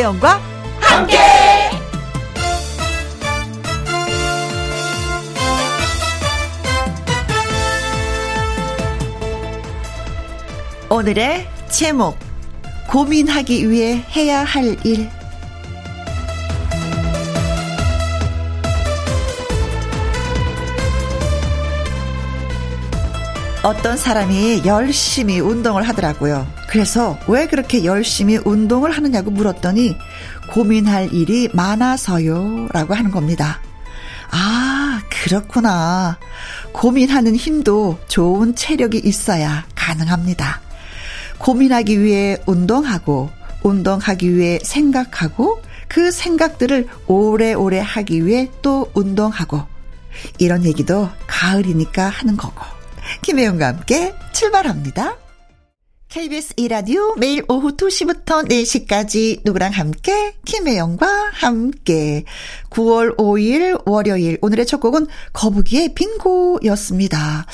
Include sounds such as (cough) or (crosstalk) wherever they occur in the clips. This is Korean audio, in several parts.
김혜영과 함께. 오늘의 제목 고민하기 위해 해야 할 일. 어떤 사람이 열심히 운동을 하더라고요. 그래서 왜 그렇게 열심히 운동을 하느냐고 물었더니 고민할 일이 많아서요. 라고 하는 겁니다. 아, 그렇구나. 고민하는 힘도 좋은 체력이 있어야 가능합니다. 고민하기 위해 운동하고, 운동하기 위해 생각하고, 그 생각들을 오래오래 하기 위해 또 운동하고, 이런 얘기도 가을이니까 하는 거고. 김혜영과 함께 출발합니다. KBS 이라디오 매일 오후 2시부터 4시까지 누구랑 함께 김혜영과 함께 9월 5일 월요일 오늘의 첫 곡은 거북이의 빙고였습니다.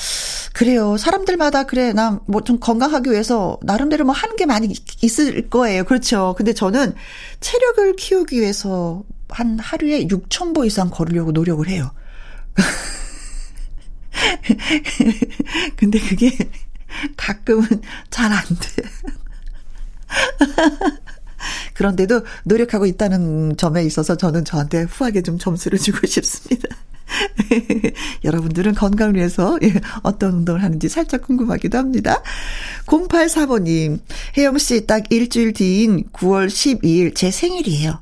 그래요. 사람들마다 그래 나 뭐 좀 건강하기 위해서 나름대로 뭐 하는 게 많이 있을 거예요. 그렇죠. 근데 저는 체력을 키우기 위해서 한 하루에 6,000보 이상 걸으려고 노력을 해요. (laughs) (laughs) 근데 그게 가끔은 잘 안 돼. (laughs) 그런데도 노력하고 있다는 점에 있어서 저는 저한테 후하게 좀 점수를 주고 싶습니다. (laughs) 여러분들은 건강을 위해서 예, 어떤 운동을 하는지 살짝 궁금하기도 합니다. 0845님, 혜영씨 딱 일주일 뒤인 9월 12일 제 생일이에요.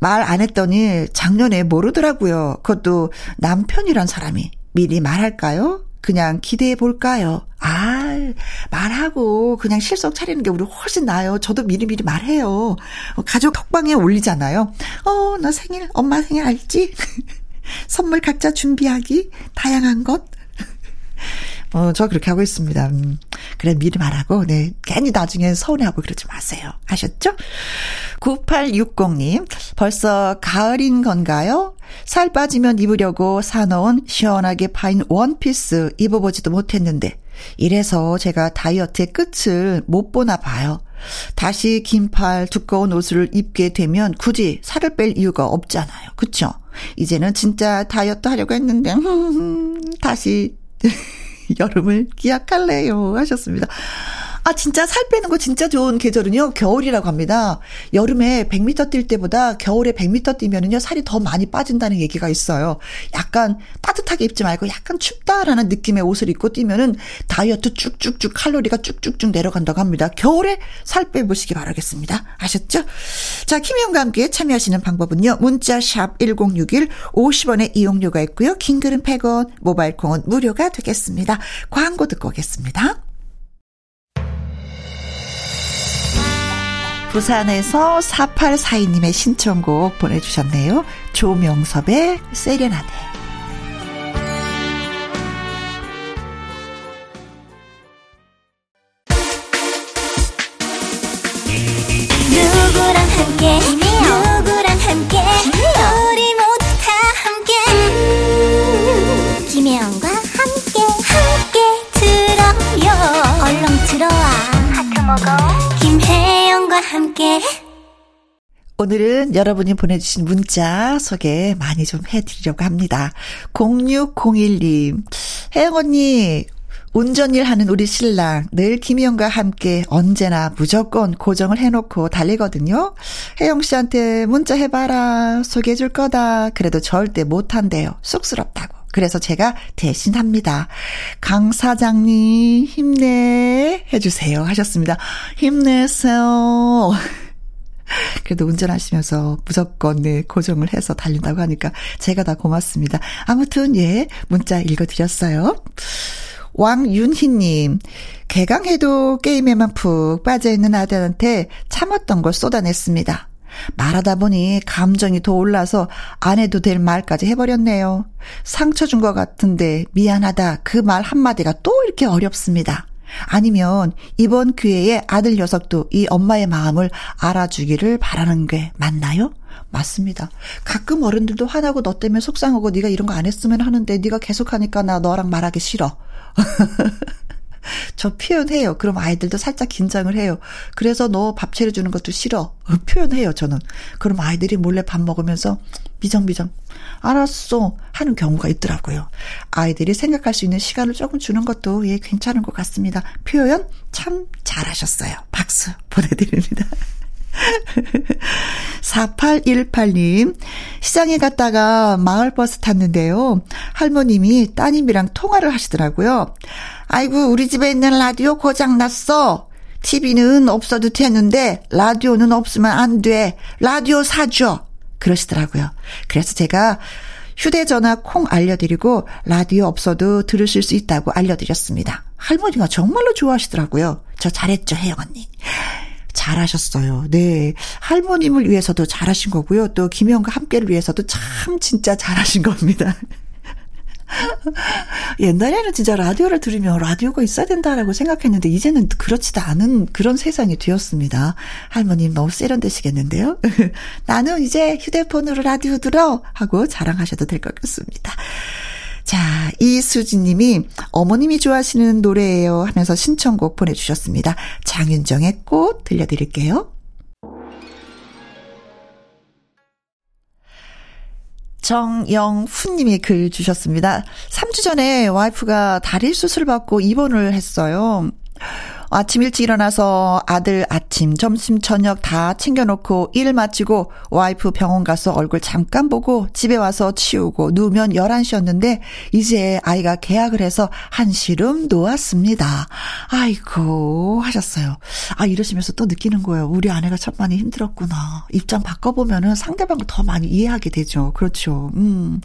말 안 했더니 작년에 모르더라고요. 그것도 남편이란 사람이. 미리 말할까요? 그냥 기대해 볼까요? 아, 말하고 그냥 실속 차리는 게 우리 훨씬 나아요. 저도 미리미리 말해요. 가족 톡방에 올리잖아요. 어, 나 생일, 엄마 생일 알지? (laughs) 선물 각자 준비하기, 다양한 것. (laughs) 어, 저 그렇게 하고 있습니다. 음, 그래, 미리 말하고, 네. 괜히 나중에 서운해하고 그러지 마세요. 아셨죠? 9860님, 벌써 가을인 건가요? 살 빠지면 입으려고 사놓은 시원하게 파인 원피스 입어보지도 못했는데, 이래서 제가 다이어트의 끝을 못 보나 봐요. 다시 긴팔 두꺼운 옷을 입게 되면 굳이 살을 뺄 이유가 없잖아요. 그쵸? 이제는 진짜 다이어트 하려고 했는데, (laughs) 다시 (laughs) 여름을 기약할래요. 하셨습니다. 아, 진짜 살 빼는 거 진짜 좋은 계절은요, 겨울이라고 합니다. 여름에 100m 뛸 때보다 겨울에 100m 뛰면은요, 살이 더 많이 빠진다는 얘기가 있어요. 약간 따뜻하게 입지 말고 약간 춥다라는 느낌의 옷을 입고 뛰면은 다이어트 쭉쭉쭉 칼로리가 쭉쭉쭉 내려간다고 합니다. 겨울에 살 빼보시기 바라겠습니다. 아셨죠? 자, 김희영과 함께 참여하시는 방법은요, 문자 샵 1061, 50원의 이용료가 있고요, 긴 글은 100원, 모바일 콩은 무료가 되겠습니다. 광고 듣고 오겠습니다. 부산에서 4842님의 신청곡 보내주셨네요. 조명섭의 세레나데. 오늘은 여러분이 보내주신 문자 소개 많이 좀 해드리려고 합니다. 0601님, 혜영 언니, 운전일 하는 우리 신랑 늘 김희영과 함께 언제나 무조건 고정을 해놓고 달리거든요. 혜영 씨한테 문자 해봐라 소개해줄 거다. 그래도 절대 못한대요. 쑥스럽다고. 그래서 제가 대신합니다. 강 사장님 힘내 해주세요 하셨습니다. 힘내세요. 그래도 운전하시면서 무조건 네 고정을 해서 달린다고 하니까 제가 다 고맙습니다. 아무튼 예 문자 읽어드렸어요. 왕윤희님, 개강해도 게임에만 푹 빠져있는 아들한테 참았던 걸 쏟아냈습니다. 말하다 보니 감정이 더 올라서 안 해도 될 말까지 해버렸네요. 상처 준 것 같은데 미안하다 그 말 한마디가 또 이렇게 어렵습니다. 아니면 이번 기회에 아들 녀석도 이 엄마의 마음을 알아주기를 바라는 게 맞나요? 맞습니다. 가끔 어른들도 화나고 너 때문에 속상하고 네가 이런 거 안 했으면 하는데 네가 계속 하니까 나 너랑 말하기 싫어. (laughs) 저 표현해요. 그럼 아이들도 살짝 긴장을 해요. 그래서 너 밥 차려주는 것도 싫어. (laughs) 표현해요, 저는. 그럼 아이들이 몰래 밥 먹으면서 미정미정, 알았어. 하는 경우가 있더라고요. 아이들이 생각할 수 있는 시간을 조금 주는 것도 예, 괜찮은 것 같습니다. 표현 참 잘하셨어요. 박수 보내드립니다. (laughs) 4818님, 시장에 갔다가 마을버스 탔는데요. 할머님이 따님이랑 통화를 하시더라고요. 아이고, 우리 집에 있는 라디오 고장났어. TV는 없어도 되는데, 라디오는 없으면 안 돼. 라디오 사줘. 그러시더라고요. 그래서 제가 휴대전화 콩 알려드리고, 라디오 없어도 들으실 수 있다고 알려드렸습니다. 할머니가 정말로 좋아하시더라고요. 저 잘했죠, 혜영 언니. 잘하셨어요. 네. 할머님을 위해서도 잘하신 거고요. 또 김영과 함께를 위해서도 참 진짜 잘하신 겁니다. (laughs) 옛날에는 진짜 라디오를 들으면 라디오가 있어야 된다라고 생각했는데 이제는 그렇지도 않은 그런 세상이 되었습니다. 할머님 너무 세련되시겠는데요? (laughs) 나는 이제 휴대폰으로 라디오 들어 하고 자랑하셔도 될 것 같습니다. 자, 이수진 님이 어머님이 좋아하시는 노래예요 하면서 신청곡 보내주셨습니다. 장윤정의 꽃 들려드릴게요. 정영훈 님이 글 주셨습니다. 3주 전에 와이프가 다리 수술 받고 입원을 했어요. 아침 일찍 일어나서 아들 아침, 점심, 저녁 다 챙겨놓고 일 마치고 와이프 병원 가서 얼굴 잠깐 보고 집에 와서 치우고 누우면 11시였는데 이제 아이가 계약을 해서 한시름 놓았습니다. 아이고 하셨어요. 아 이러시면서 또 느끼는 거예요. 우리 아내가 참 많이 힘들었구나. 입장 바꿔보면은 상대방을 더 많이 이해하게 되죠. 그렇죠. 음.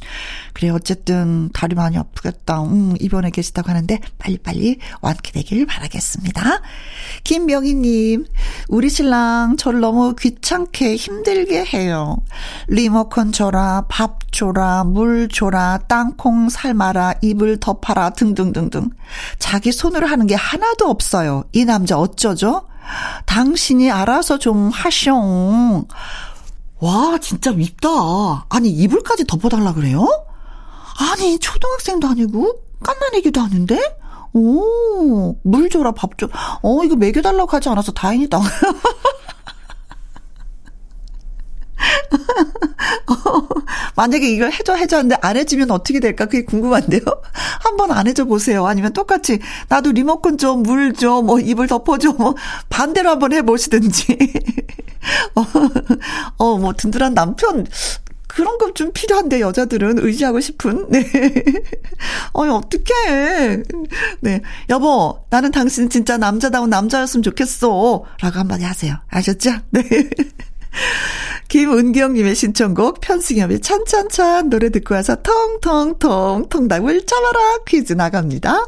그래 어쨌든 다리 많이 아프겠다. 음 입원해 계시다고 하는데 빨리빨리 완쾌되길 바라겠습니다. 김명희님, 우리 신랑 저를 너무 귀찮게 힘들게 해요. 리모컨 줘라, 밥 줘라, 물 줘라, 땅콩 삶아라, 이불 덮어라, 등등등등. 자기 손으로 하는 게 하나도 없어요. 이 남자 어쩌죠? 당신이 알아서 좀 하숑. 와, 진짜 밉다. 아니, 이불까지 덮어달라 그래요? 아니, 초등학생도 아니고, 깐난애기도 하는데? 오, 물 줘라, 밥 줘. 어, 이거 먹여달라고 하지 않아서 다행이다. (laughs) 어, 만약에 이걸 해줘 해줘 하는데 안 해주면 어떻게 될까 그게 궁금한데요. (laughs) 한번 안 해줘 보세요. 아니면 똑같이 나도 리모컨 좀물 줘, 뭐 입을 덮어줘, 뭐 반대로 한번 해보시든지. (laughs) 어, 어, 뭐 든든한 남편 그런 것 좀 필요한데 여자들은 의지하고 싶은. (laughs) 네. 어이 어떡해. 네. 여보, 나는 당신 진짜 남자다운 남자였으면 좋겠어. 라고 한마디 하세요. 아셨죠? 네. (laughs) 김은경님의 신청곡 편승엽의 찬찬찬 노래 듣고 와서 통통통 통닭을 잡아라 퀴즈 나갑니다.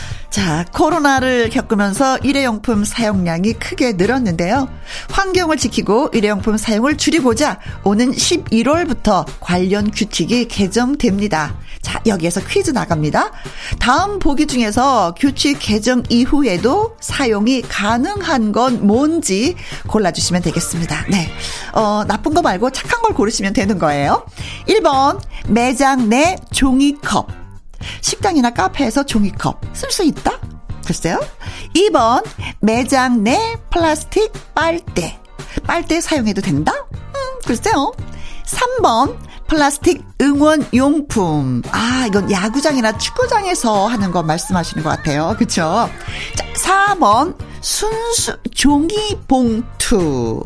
자, 코로나를 겪으면서 일회용품 사용량이 크게 늘었는데요. 환경을 지키고 일회용품 사용을 줄이고자 오는 11월부터 관련 규칙이 개정됩니다. 자, 여기에서 퀴즈 나갑니다. 다음 보기 중에서 규칙 개정 이후에도 사용이 가능한 건 뭔지 골라주시면 되겠습니다. 네. 어, 나쁜 거 말고 착한 걸 고르시면 되는 거예요. 1번, 매장 내 종이컵. 식당이나 카페에서 종이컵 쓸 수 있다? 글쎄요. 2번 매장 내 플라스틱 빨대. 빨대 사용해도 된다? 음, 글쎄요. 3번 플라스틱 응원 용품. 아, 이건 야구장이나 축구장에서 하는 거 말씀하시는 것 같아요. 그쵸? 자, 4번 순수 종이 봉투.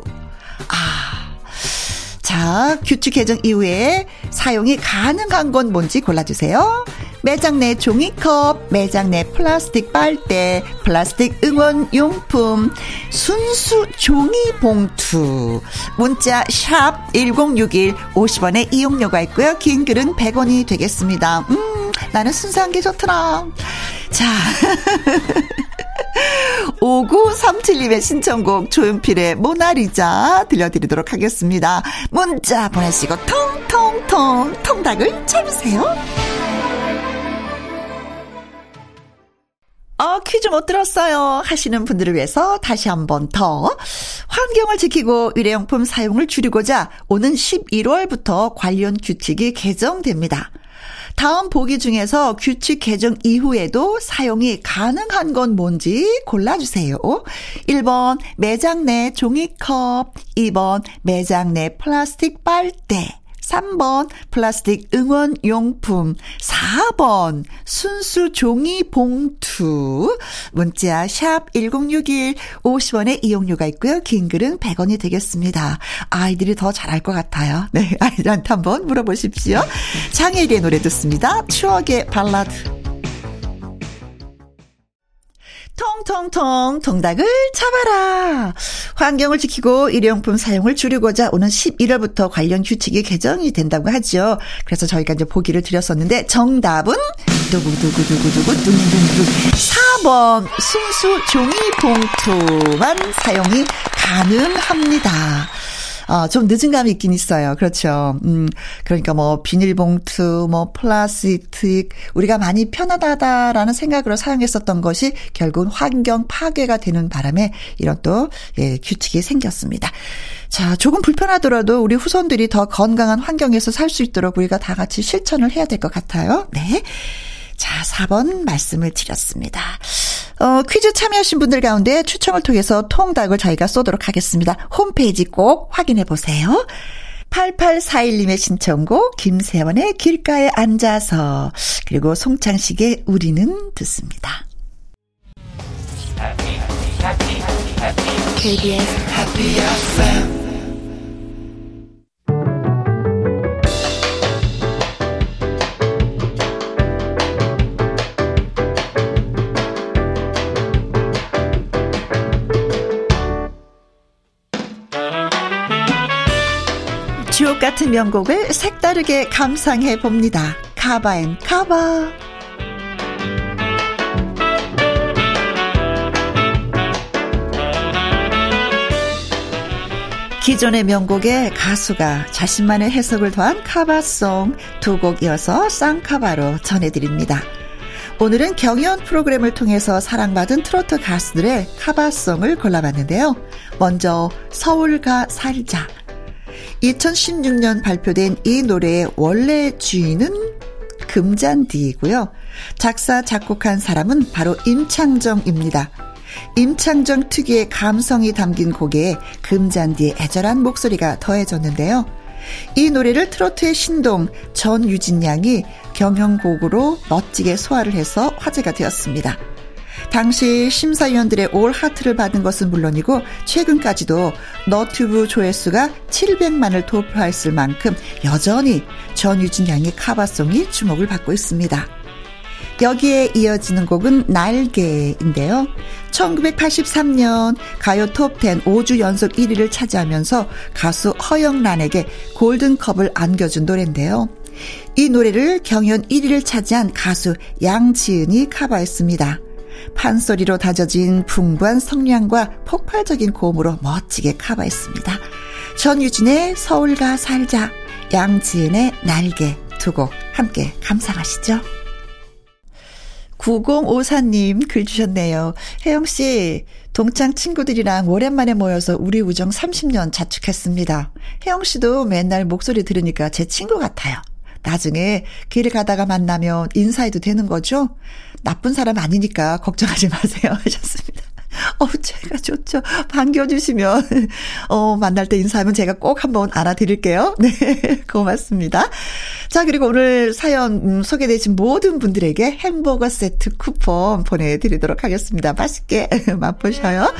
아, 자, 규칙 개정 이후에 사용이 가능한 건 뭔지 골라주세요. 매장 내 종이컵, 매장 내 플라스틱 빨대, 플라스틱 응원 용품, 순수 종이 봉투. 문자 샵 1061, 50원의 이용료가 있고요. 긴 글은 100원이 되겠습니다. 음, 나는 순수한 게 좋더라. 자. (laughs) 5937님의 신청곡 조윤필의 모나리자 들려드리도록 하겠습니다. 문자 보내시고 통통통 통닭을 쳐주세요. 어, 퀴즈 못 들었어요. 하시는 분들을 위해서 다시 한 번 더. 환경을 지키고 일회용품 사용을 줄이고자 오는 11월부터 관련 규칙이 개정됩니다. 다음 보기 중에서 규칙 개정 이후에도 사용이 가능한 건 뭔지 골라주세요. 1번 매장 내 종이컵, 2번 매장 내 플라스틱 빨대, 3번 플라스틱 응원 용품, 4번 순수 종이 봉투, 문자 샵 1061, 50원의 이용료가 있고요. 긴 글은 100원이 되겠습니다. 아이들이 더 잘할 것 같아요. 네, (laughs) 아이들한테 한번 물어보십시오. 장혜리의 노래 듣습니다. 추억의 발라드. 통통통 통닭을 잡아라. 환경을 지키고 일회용품 사용을 줄이고자 오는 11월부터 관련 규칙이 개정이 된다고 하죠. 그래서 저희가 이제 보기를 드렸었는데 정답은 두구두구두구두구 둥둥둥 4번 순수 종이 봉투만 사용이 가능합니다. 어, 좀 늦은 감이 있긴 있어요. 그렇죠. 음, 그러니까 뭐 비닐봉투, 뭐 플라스틱, 우리가 많이 편하다라는 생각으로 사용했었던 것이 결국은 환경 파괴가 되는 바람에 이런 또, 예, 규칙이 생겼습니다. 자, 조금 불편하더라도 우리 후손들이 더 건강한 환경에서 살 수 있도록 우리가 다 같이 실천을 해야 될 것 같아요. 네. 자, 4번 말씀을 드렸습니다. 어, 퀴즈 참여하신 분들 가운데 추첨을 통해서 통닭을 저희가 쏘도록 하겠습니다. 홈페이지 꼭 확인해 보세요. 8841님의 신청곡 김세원의 길가에 앉아서 그리고 송창식의 우리는 듣습니다. KBS Happy FM 같은 명곡을 색다르게 감상해 봅니다. 카바앤 카바. 기존의 명곡에 가수가 자신만의 해석을 더한 카바송 두 곡 이어서 쌍카바로 전해드립니다. 오늘은 경연 프로그램을 통해서 사랑받은 트로트 가수들의 카바송을 골라봤는데요. 먼저 서울가 살자 2016년 발표된 이 노래의 원래 주인은 금잔디이고요. 작사, 작곡한 사람은 바로 임창정입니다. 임창정 특유의 감성이 담긴 곡에 금잔디의 애절한 목소리가 더해졌는데요. 이 노래를 트로트의 신동 전유진 양이 경영곡으로 멋지게 소화를 해서 화제가 되었습니다. 당시 심사위원들의 올 하트를 받은 것은 물론이고 최근까지도 너튜브 조회수가 700만을 돌파했을 만큼 여전히 전유진 양의 카바송이 주목을 받고 있습니다. 여기에 이어지는 곡은 날개인데요. 1983년 가요 톱10 5주 연속 1위를 차지하면서 가수 허영란에게 골든컵을 안겨준 노래인데요. 이 노래를 경연 1위를 차지한 가수 양지은이 카바했습니다. 판소리로 다져진 풍부한 성량과 폭발적인 고음으로 멋지게 카바했습니다. 전유진의 서울가 살자, 양지은의 날개 두 곡 함께 감상하시죠. 9054님 글 주셨네요. 혜영 씨, 동창 친구들이랑 오랜만에 모여서 우리 우정 30년 자축했습니다. 혜영 씨도 맨날 목소리 들으니까 제 친구 같아요. 나중에 길 가다가 만나면 인사해도 되는 거죠? 나쁜 사람 아니니까 걱정하지 마세요. (laughs) 하셨습니다. 어, 제가 좋죠. 반겨주시면, 어, 만날 때 인사하면 제가 꼭 한번 알아드릴게요. (laughs) 네, 고맙습니다. 자, 그리고 오늘 사연 음, 소개되신 모든 분들에게 햄버거 세트 쿠폰 보내드리도록 하겠습니다. 맛있게 (laughs) 맛보셔요.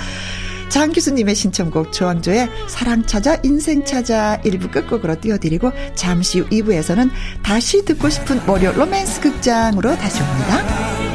장기수님의 신청곡 조원조의 사랑 찾아 인생 찾아 1부 끝곡으로 띄워드리고 잠시 후 2부에서는 다시 듣고 싶은 월요 로맨스 극장으로 다시 옵니다.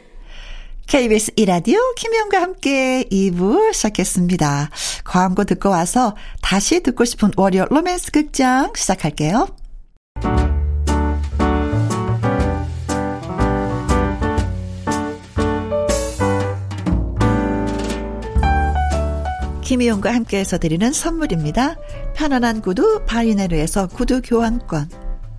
KBS 이라디오 김혜영과 함께 2부 시작했습니다. 광고 듣고 와서 다시 듣고 싶은 월요 로맨스 극장 시작할게요. 김희용과 함께해서 드리는 선물입니다. 편안한 구두 바이네르에서 구두 교환권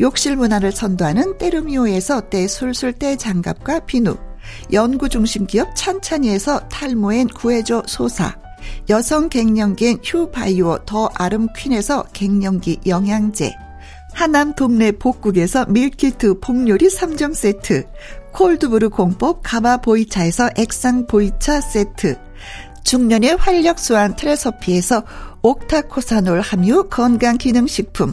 욕실 문화를 선도하는 때르미오에서 때술술 때장갑과 비누, 연구 중심 기업 찬찬이에서 탈모엔 구해줘 소사, 여성 갱년기엔 휴바이오 더 아름퀸에서 갱년기 영양제, 하남 동네 복국에서 밀키트 복요리 3점 세트, 콜드브루 공법 가마 보이차에서 액상 보이차 세트, 중년의 활력 수한 트레서피에서 옥타코사놀 함유 건강기능식품,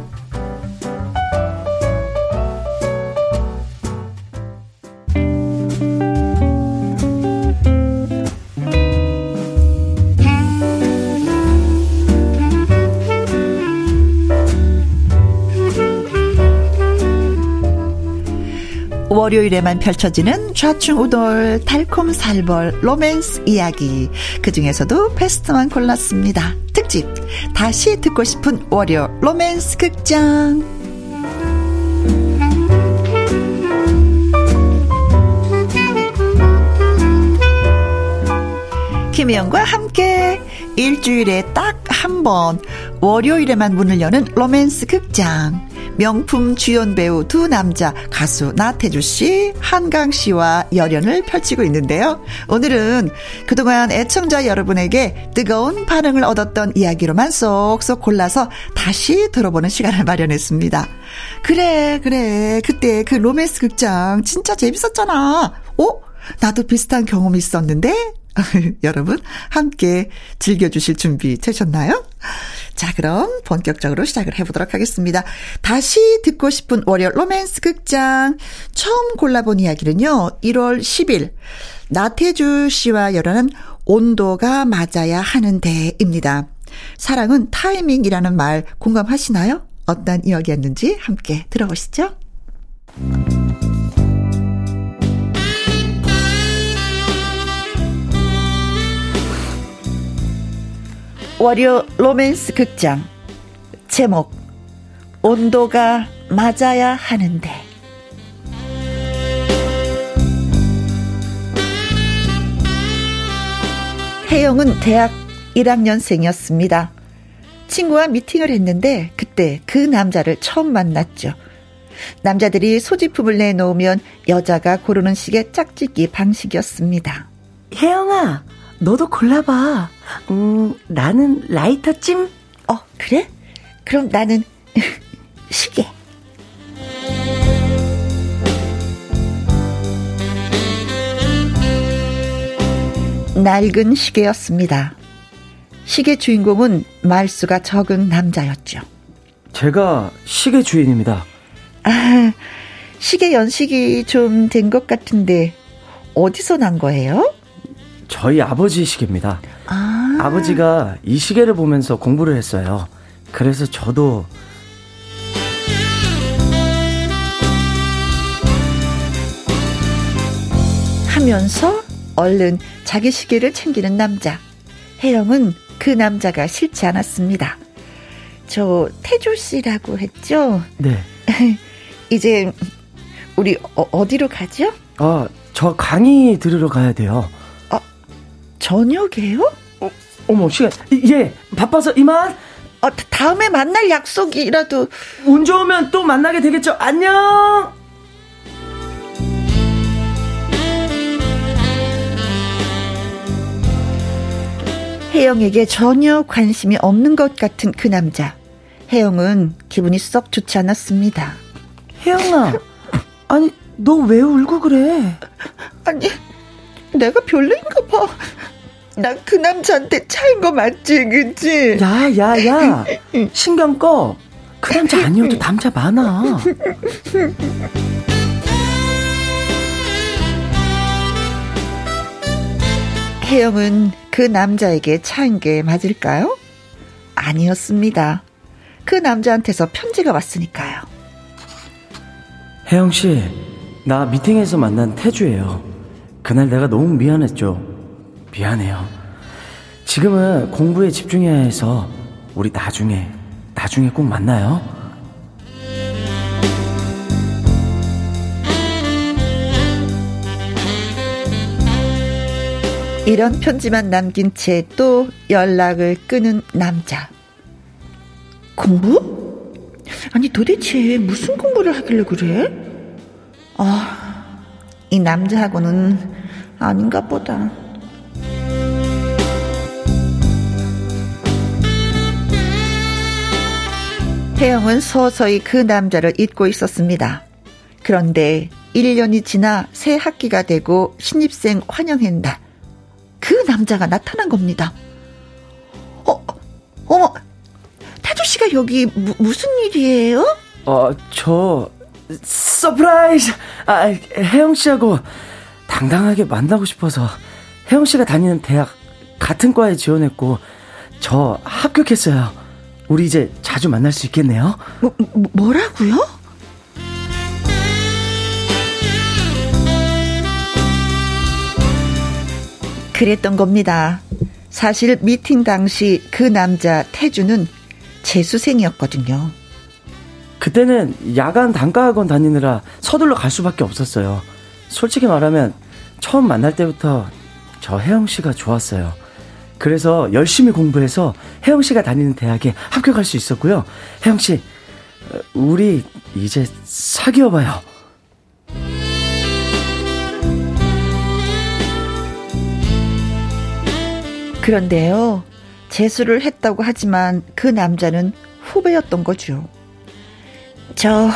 월요일에만 펼쳐지는 좌충우돌 달콤살벌 로맨스 이야기. 그 중에서도 베스트만 골랐습니다. 특집 다시 듣고 싶은 월요 로맨스 극장. 김혜영과 함께 일주일에 딱 한 번 월요일에만 문을 여는 로맨스 극장 명품 주연 배우 두 남자 가수 나태주 씨, 한강 씨와 열연을 펼치고 있는데요. 오늘은 그동안 애청자 여러분에게 뜨거운 반응을 얻었던 이야기로만 쏙쏙 골라서 다시 들어보는 시간을 마련했습니다. 그래, 그래. 그때 그 로맨스 극장 진짜 재밌었잖아. 어? 나도 비슷한 경험이 있었는데? (laughs) 여러분, 함께 즐겨주실 준비 되셨나요? 자, 그럼 본격적으로 시작을 해보도록 하겠습니다. 다시 듣고 싶은 월요 로맨스 극장. 처음 골라본 이야기는요, 1월 10일, 나태주 씨와 열하는 온도가 맞아야 하는데입니다. 사랑은 타이밍이라는 말 공감하시나요? 어떤 이야기였는지 함께 들어보시죠. 월요 로맨스 극장 제목 온도가 맞아야 하는데 혜영은 대학 1학년생이었습니다. 친구와 미팅을 했는데 그때 그 남자를 처음 만났죠. 남자들이 소지품을 내놓으면 여자가 고르는 식의 짝짓기 방식이었습니다. 혜영아, 너도 골라봐. 음, 나는 라이터 찜. 어, 그래? 그럼 나는 (laughs) 시계. 낡은 시계였습니다. 시계 주인공은 말수가 적은 남자였죠. 제가 시계 주인입니다. 아, 시계 연식이 좀 된 것 같은데 어디서 난 거예요? 저희 아버지 시계입니다. 아. 아버지가 이 시계를 보면서 공부를 했어요. 그래서 저도 하면서 얼른 자기 시계를 챙기는 남자. 혜영은 그 남자가 싫지 않았습니다. 저 태조 씨라고 했죠? 네. (laughs) 이제 우리 어, 디로 가죠? 아, 저 강의 들으러 가야 돼요. 저녁에요? 어머, 시간. 예, 바빠서 이만. 어, 다음에 만날 약속이라도 운 좋으면 또 만나게 되겠죠. 안녕. 혜영에게 전혀 관심이 없는 것 같은 그 남자. 혜영은 기분이 썩 좋지 않았습니다. 혜영아, 아니 너 왜 울고 그래? 아니, 내가 별로인가 봐. 나그 남자한테 차인 거 맞지, 그치? 야, 야, 야. 신경 꺼. 그 남자 아니어도 남자 많아. 혜영은 그 남자에게 차인 게 맞을까요? 아니었습니다. 그 남자한테서 편지가 왔으니까요. 혜영 씨, 나 미팅에서 만난 태주예요. 그날 내가 너무 미안했죠. 미안해요. 지금은 공부에 집중해야 해서 우리 나중에 나중에 꼭 만나요. 이런 편지만 남긴 채 또 연락을 끊은 남자. 공부? 아니 도대체 무슨 공부를 하길래 그래? 아, 이 남자하고는 아닌가 보다. 혜영은 서서히 그 남자를 잊고 있었습니다. 그런데 1년이 지나 새 학기가 되고 신입생 환영회 날, 그 남자가 나타난 겁니다. 어, 어머, 태주 씨가 여기 무, 무슨 일이에요? 어, 저 surprise. 아, 혜영 씨하고 당당하게 만나고 싶어서 혜영 씨가 다니는 대학 같은 과에 지원했고 저 합격했어요. 우리 이제 자주 만날 수 있겠네요. 뭐, 뭐 뭐라고요? 그랬던 겁니다. 사실 미팅 당시 그 남자 태주는 재수생이었거든요. 그때는 야간 단과학원 다니느라 서둘러 갈 수밖에 없었어요. 솔직히 말하면 처음 만날 때부터 저 혜영 씨가 좋았어요. 그래서 열심히 공부해서 혜영 씨가 다니는 대학에 합격할 수 있었고요. 혜영 씨, 어, 우리 이제 사귀어봐요. 그런데요, 재수를 했다고 하지만 그 남자는 후배였던 거죠. 저,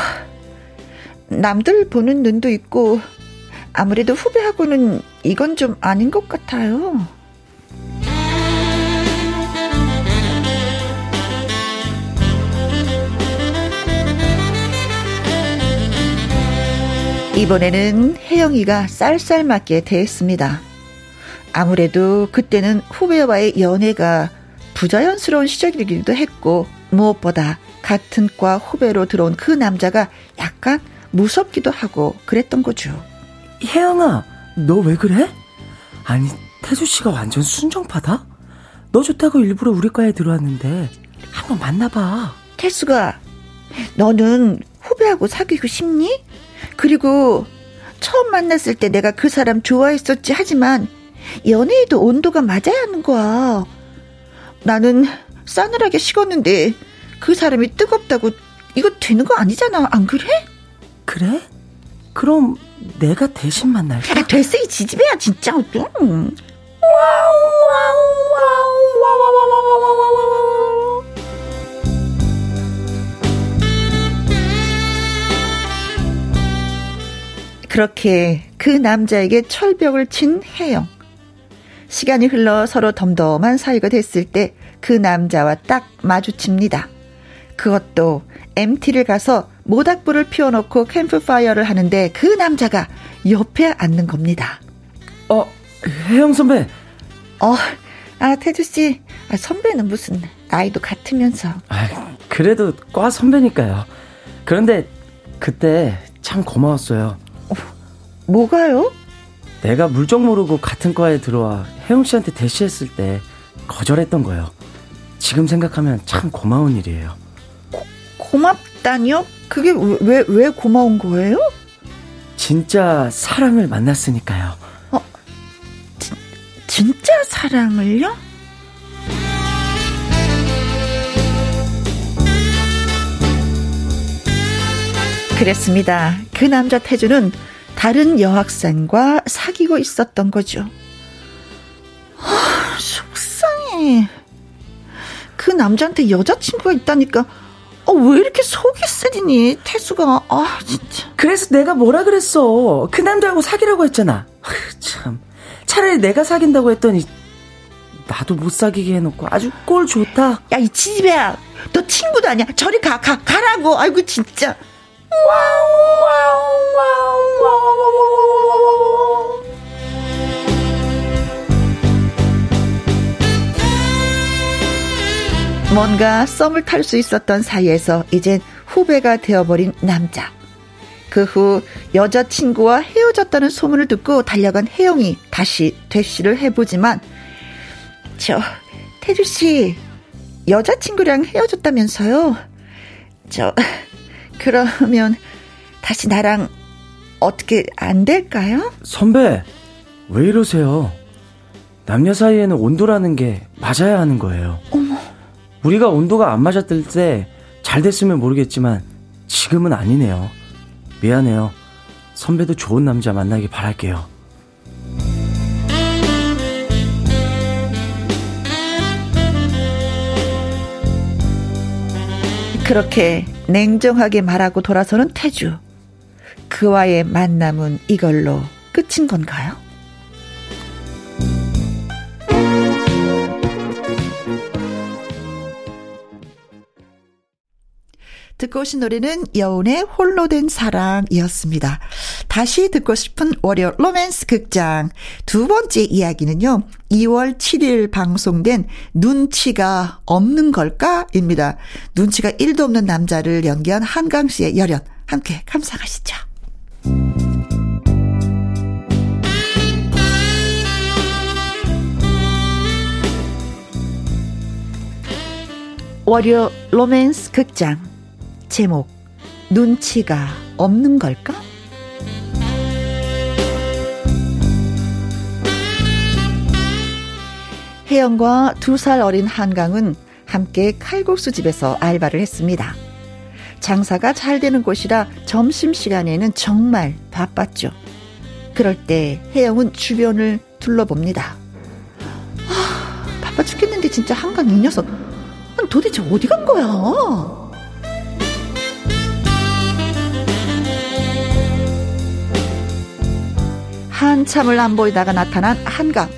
남들 보는 눈도 있고, 아무래도 후배하고는 이건 좀 아닌 것 같아요. 이번에는 혜영이가 쌀쌀맞게 대했습니다. 아무래도 그때는 후배와의 연애가 부자연스러운 시절이기도 했고 무엇보다 같은 과 후배로 들어온 그 남자가 약간 무섭기도 하고 그랬던 거죠. 혜영아, 너 왜 그래? 아니, 태주 씨가 완전 순정파다? 너 좋다고 일부러 우리 과에 들어왔는데 한번 만나봐. 태수가 너는 후배하고 사귀고 싶니? 그리고 처음 만났을 때 내가 그 사람 좋아했었지 하지만 연애에도 온도가 맞아야 하는 거야. 나는 싸늘하게 식었는데 그 사람이 뜨겁다고 이거 되는 거 아니잖아. 안 그래? 그래? 그럼 내가 대신 만날까? 아, 됐어 이 지지배야 진짜. 음. 그렇게 그 남자에게 철벽을 친 혜영. 시간이 흘러 서로 덤덤한 사이가 됐을 때 그 남자와 딱 마주칩니다. 그것도 MT를 가서 모닥불을 피워놓고 캠프파이어를 하는데 그 남자가 옆에 앉는 겁니다. 혜영 선배. 어, 아, 태주씨. 아, 선배는 무슨, 나이도 같으면서. 아, 그래도 과 선배니까요. 그런데, 그때 참 고마웠어요. 어, 뭐가요? 내가 물정 모르고 같은 과에 들어와 혜영 씨한테 대시했을 때 거절했던 거예요. 지금 생각하면 참 고마운 일이에요. 고, 고맙다니요? 그게 왜, 왜 고마운 거예요? 진짜 사랑을 만났으니까요. 어, 지, 진짜 사랑을요? 그랬습니다. 그 남자 태주는 다른 여학생과 사귀고 있었던 거죠. 아, 속상해. 그 남자한테 여자친구가 있다니까 어, 왜 이렇게 속이 쓰리니, 태수가. 아, 진짜. 그래서 내가 뭐라 그랬어. 그 남자하고 사귀라고 했잖아. 참. 차라리 내가 사귄다고 했더니, 나도 못 사귀게 해놓고 아주 꼴 좋다. 야, 이 지지배야. 너 친구도 아니야. 저리 가, 가, 가라고. 아이고, 진짜. 와우, 와우, 와우, 와우, 뭔가 썸을 탈 수 있었던 사이에서 이젠 후배가 되어버린 남자. 그 후 여자친구와 헤어졌다는 소문을 듣고 달려간 혜영이 다시 대시를 해보지만 저 태주씨 여자친구랑 헤어졌다면서요? 저 그러면 다시 나랑 어떻게 안 될까요? 선배 왜 이러세요? 남녀 사이에는 온도라는 게 맞아야 하는 거예요. 어머 우리가 온도가 안 맞았을 때 잘 됐으면 모르겠지만 지금은 아니네요. 미안해요. 선배도 좋은 남자 만나길 바랄게요. 그렇게 냉정하게 말하고 돌아서는 태주. 그와의 만남은 이걸로 끝인 건가요? 듣고 오신 노래는 여운의 홀로 된 사랑이었습니다. 다시 듣고 싶은 월요 로맨스 극장 두 번째 이야기는요. 2월 7일 방송된 눈치가 없는 걸까 입니다. 눈치가 1도 없는 남자를 연기한 한강 씨의 열연 함께 감상하시죠. 월요 로맨스 극장 제목 눈치가 없는 걸까? 혜영과 두 살 어린 한강은 함께 칼국수 집에서 알바를 했습니다. 장사가 잘 되는 곳이라 점심시간에는 정말 바빴죠. 그럴 때 혜영은 주변을 둘러봅니다. 아, 바빠 죽겠는데 진짜 한강 이 녀석 도대체 어디 간 거야? 한참을 안 보이다가 나타난 한강.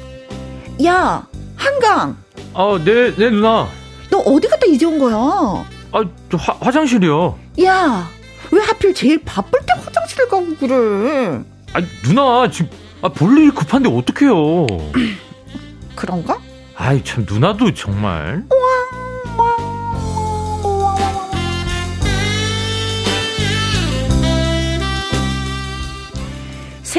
야, 한강. 아, 네, 네 누나. 너 어디 갔다 이제 온 거야? 아, 저 화, 화장실이요. 야, 왜 하필 제일 바쁠 때 화장실을 가고 그래? 아, 누나 지금 아, 볼일 급한데 어떡해요? (clears throat) 그런가? 아이 참 누나도 정말.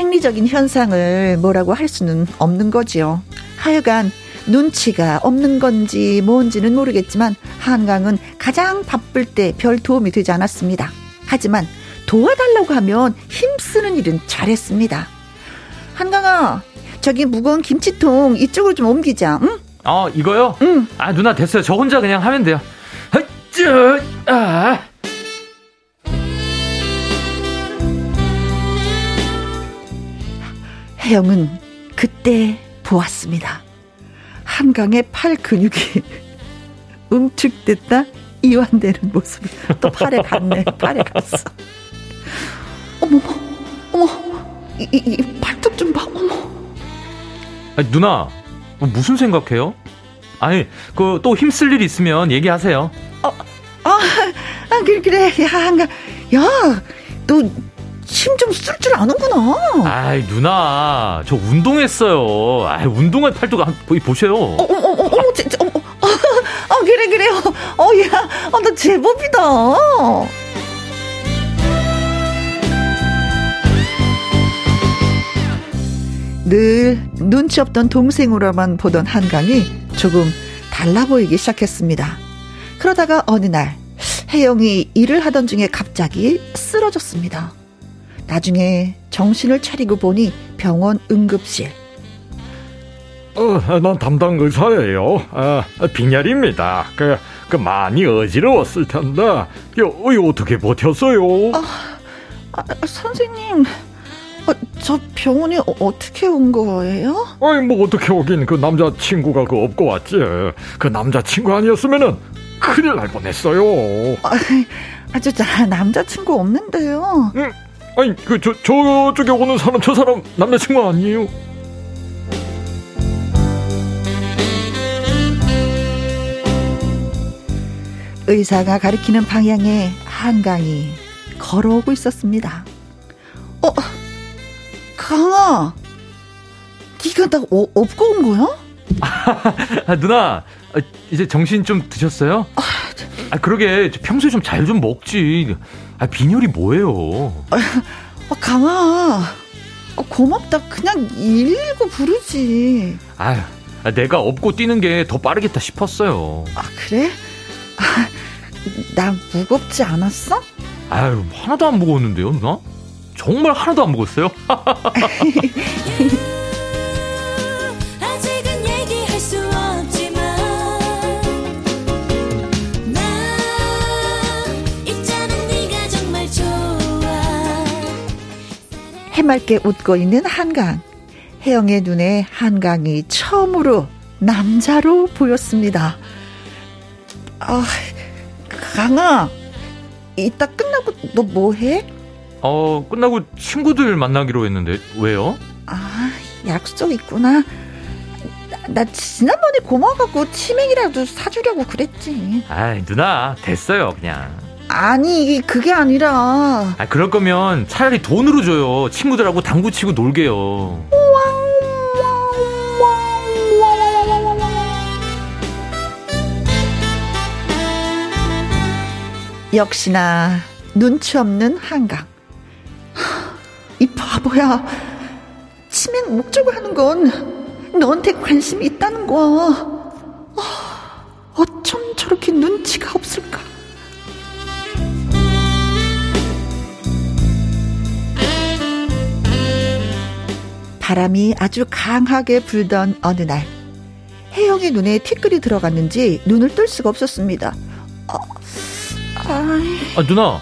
생리적인 현상을 뭐라고 할 수는 없는 거지요. 하여간 눈치가 없는 건지 뭔지는 모르겠지만 한강은 가장 바쁠 때 별 도움이 되지 않았습니다. 하지만 도와달라고 하면 힘쓰는 일은 잘했습니다. 한강아, 저기 무거운 김치통 이쪽으로 좀 옮기자, 응? 어, 이거요? 응. 아, 누나 됐어요. 저 혼자 그냥 하면 돼요. 아. 혜영은 그때 보았습니다. 한강의 팔 근육이 (laughs) 응축됐다 이완되는 모습이 또 팔에 갔네. 팔에 갔어. 어머, 어머, 이, 이, 이 발톱 좀 봐. 어머. 아니, 누나 뭐 무슨 생각해요? 아니 그 또 힘쓸 일 있으면 얘기하세요. 어, 아, 아 그래 그래 야 한강, 야너 힘 좀 쓸 줄 아는구나. 아이, 누나. 저 운동했어요. 아이, 운동할 팔뚝 한, 보- 보세요. 어, 어, 어, 어, 어, 진짜, 어, 그래, 그래. 어, 어, 야, 어, 너 제법이다. 늘 눈치 없던 동생으로만 보던 한강이 조금 달라 보이기 시작했습니다. 그러다가 어느 날 혜영이 일을 하던 중에 갑자기 쓰러졌습니다. 나중에 정신을 차리고 보니 병원 응급실. 어, 난 담당 의사예요. 아, 빈혈입니다. 그, 그 많이 어지러웠을 텐데, 요, 요 어떻게 버텼어요? 아, 아, 선생님, 어, 저 병원에 어, 떻게 온 거예요? 아니, 뭐 어떻게 오긴 그 남자 친구가 그 업고 왔지. 그 남자 친구 아니었으면은 큰일 날 뻔했어요. 아, 아, 저, 나 남자 친구 없는데요. 응? 아니, 그, 저, 저쪽에 오는 사람, 저 사람 남자친구 아니에요? 의사가 가리키는 방향에 한강이 걸어오고 있었습니다. 어, 강아, 네가 나 어, 업고 온 거야? 아, 누나. 아, 이제 정신 좀 드셨어요? 아, 그러게. 저 평소에 좀 잘좀 먹지. 아, 빈혈이 뭐예요? 아, 강아, 어, 고맙다. 그냥 119 부르지. 아유, 아, 내가 업고 뛰는 게 더 빠르겠다 싶었어요. 아, 그래? 아, 나 무겁지 않았어? 아유, 하나도 안 먹었는데요, 누나? 정말 하나도 안 먹었어요? (laughs) 해맑게 웃고 있는 한강. 혜영의 눈에 한강이 처음으로 남자로 보였습니다. 아, 강아, 이따 끝나고 너 뭐 해? 어, 끝나고 친구들 만나기로 했는데, 왜요? 아, 약속 있구나. 나, 나 지난번에 고마워갖고 치맥이라도 사주려고 그랬지. 아이, 누나, 됐어요, 그냥. 아니, 그게 아니라. 아, 그럴 거면 차라리 돈으로 줘요. 친구들하고 당구 치고 놀게요. 역시나 눈치 없는 한강. 하, 이 바보야. 치맥 목적으로 하는 건 너한테 관심이 있다는 거야. 아, 어쩜 저렇게 눈치가 없을까? 바람이 아주 강하게 불던 어느 날 혜영의 눈에 티끌이 들어갔는지 눈을 뜰 수가 없었습니다. 아이, 아, 누나.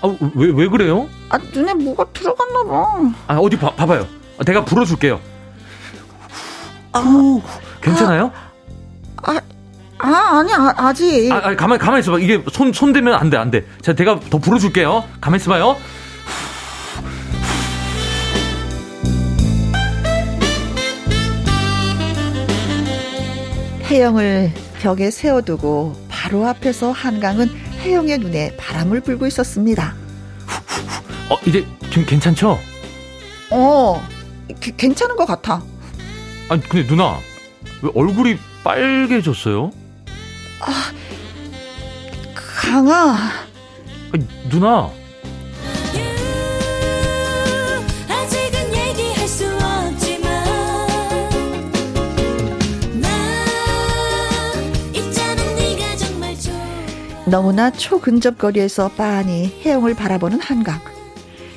아, 왜, 왜 그래요? 아, 눈에 뭐가 들어갔나 봐. 아, 어디 봐, 봐봐요. 아, 내가 불어줄게요. 아, 괜찮아요? 아, 아 아니, 아, 아직. 아, 아 가만, 가만히 있어봐. 이게 손, 손 대면 안 돼, 안 돼. 자, 내가 더 불어줄게요. 가만히 있어봐요. 혜영을 벽에 세워두고 바로 앞에서 한강은 혜영의 눈에 바람을 불고 있었습니다. 어, 이제 지금 괜찮죠? 어, 게- 괜찮은 것 같아. 아니, 근데 누나. 왜 얼굴이 빨개졌어요? 강아, 아니, 누나. 너무나 초근접 거리에서 빤히 혜영을 바라보는 한강.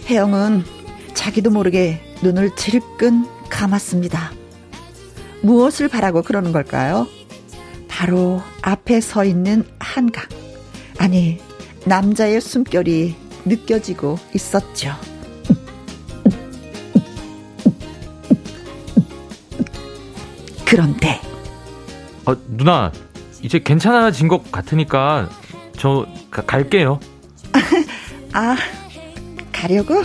혜영은 자기도 모르게 눈을 질끈 감았습니다. 무엇을 바라고 그러는 걸까요? 바로 앞에 서 있는 한강. 아니, 남자의 숨결이 느껴지고 있었죠. (laughs) 그런데 아, 누나. 이제 괜찮아진 것 같으니까 저 가, 갈게요. (laughs) 아, 가려고?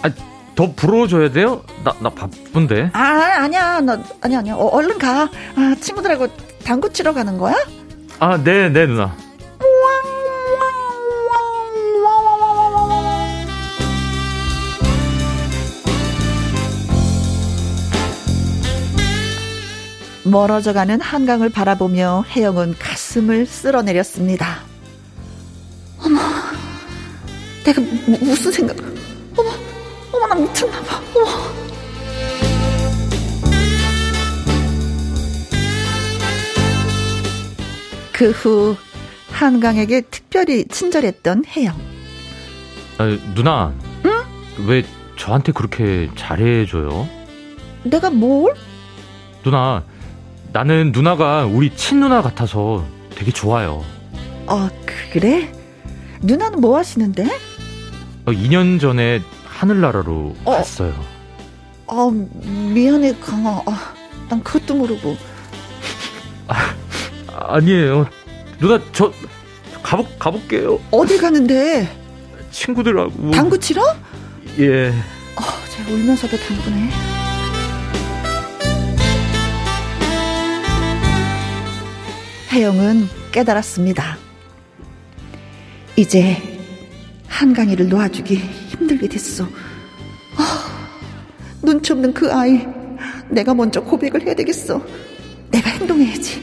아, 더 부러워줘야 돼요? 나, 나 바쁜데. 아, 아니야. 나, 아니야, 아니야. 어, 얼른 가. 아, 친구들하고 당구 치러 가는 거야? 아, 네, 네, 누나. 멀어져가는 한강을 바라보며 혜영은 가슴을 쓸어내렸습니다. 내가 무- 무슨 생각? 어머, 어머 나 미쳤나 봐. 어머. 그 후 한강에게 특별히 친절했던 혜영. 아, 누나. 왜 저한테 그렇게 잘해줘요? 내가 뭘? 누나, 나는 누나가 우리 친누나 같아서 되게 좋아요. 어, 그래? 누나는 뭐 하시는데? 어, 2년 전에 하늘나라로 어. 갔어요. 아, 미안해, 강아. 아, 난 그것도 모르고. 아니에요. 누나, 저, 가볼, 가볼게요. 어디 가는데? 친구들하고. 당구 치러? 예. 어, 쟤 울면서도 당구네. 혜영은 깨달았습니다. 이제 한강이를 놓아주기 힘들게 됐어. 아, 눈치 없는 그 아이. 내가 먼저 고백을 해야 되겠어. 내가 행동해야지.